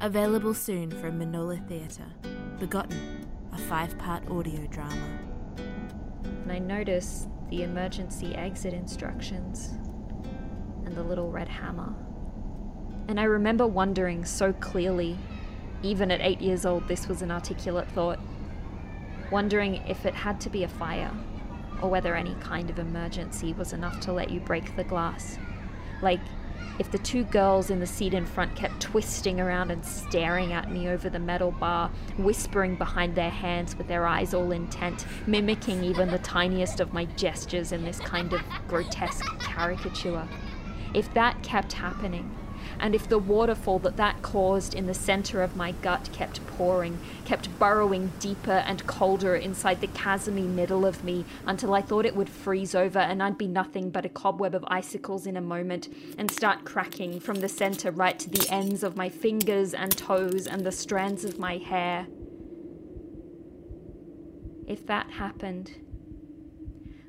Available soon from Manola Theatre. Begotten, a five part audio drama. and I notice the emergency exit instructions and the little red hammer. And I remember wondering so clearly, even at eight years old, this was an articulate thought, wondering if it had to be a fire, or whether any kind of emergency was enough to let you break the glass. Like, if the two girls in the seat in front kept twisting around and staring at me over the metal bar, whispering behind their hands with their eyes all intent, mimicking even the tiniest of my gestures in this kind of grotesque caricature. If that kept happening, and if the waterfall that that caused in the center of my gut kept pouring, kept burrowing deeper and colder inside the chasmy middle of me until I thought it would freeze over and I'd be nothing but a cobweb of icicles in a moment and start cracking from the center right to the ends of my fingers and toes and the strands of my hair. If that happened,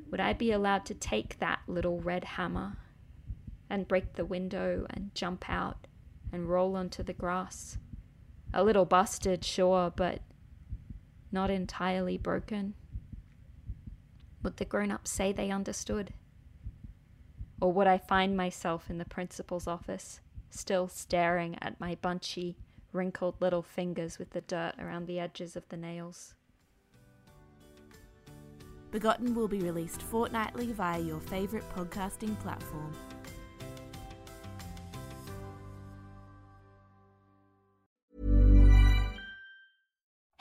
would I be allowed to take that little red hammer and break the window and jump out and roll onto the grass? A little busted, sure, but not entirely broken. Would the grown ups say they understood? Or would I find myself in the principal's office, still staring at my bunchy, wrinkled little fingers with the dirt around the edges of the nails? Begotten will be released fortnightly via your favourite podcasting platform.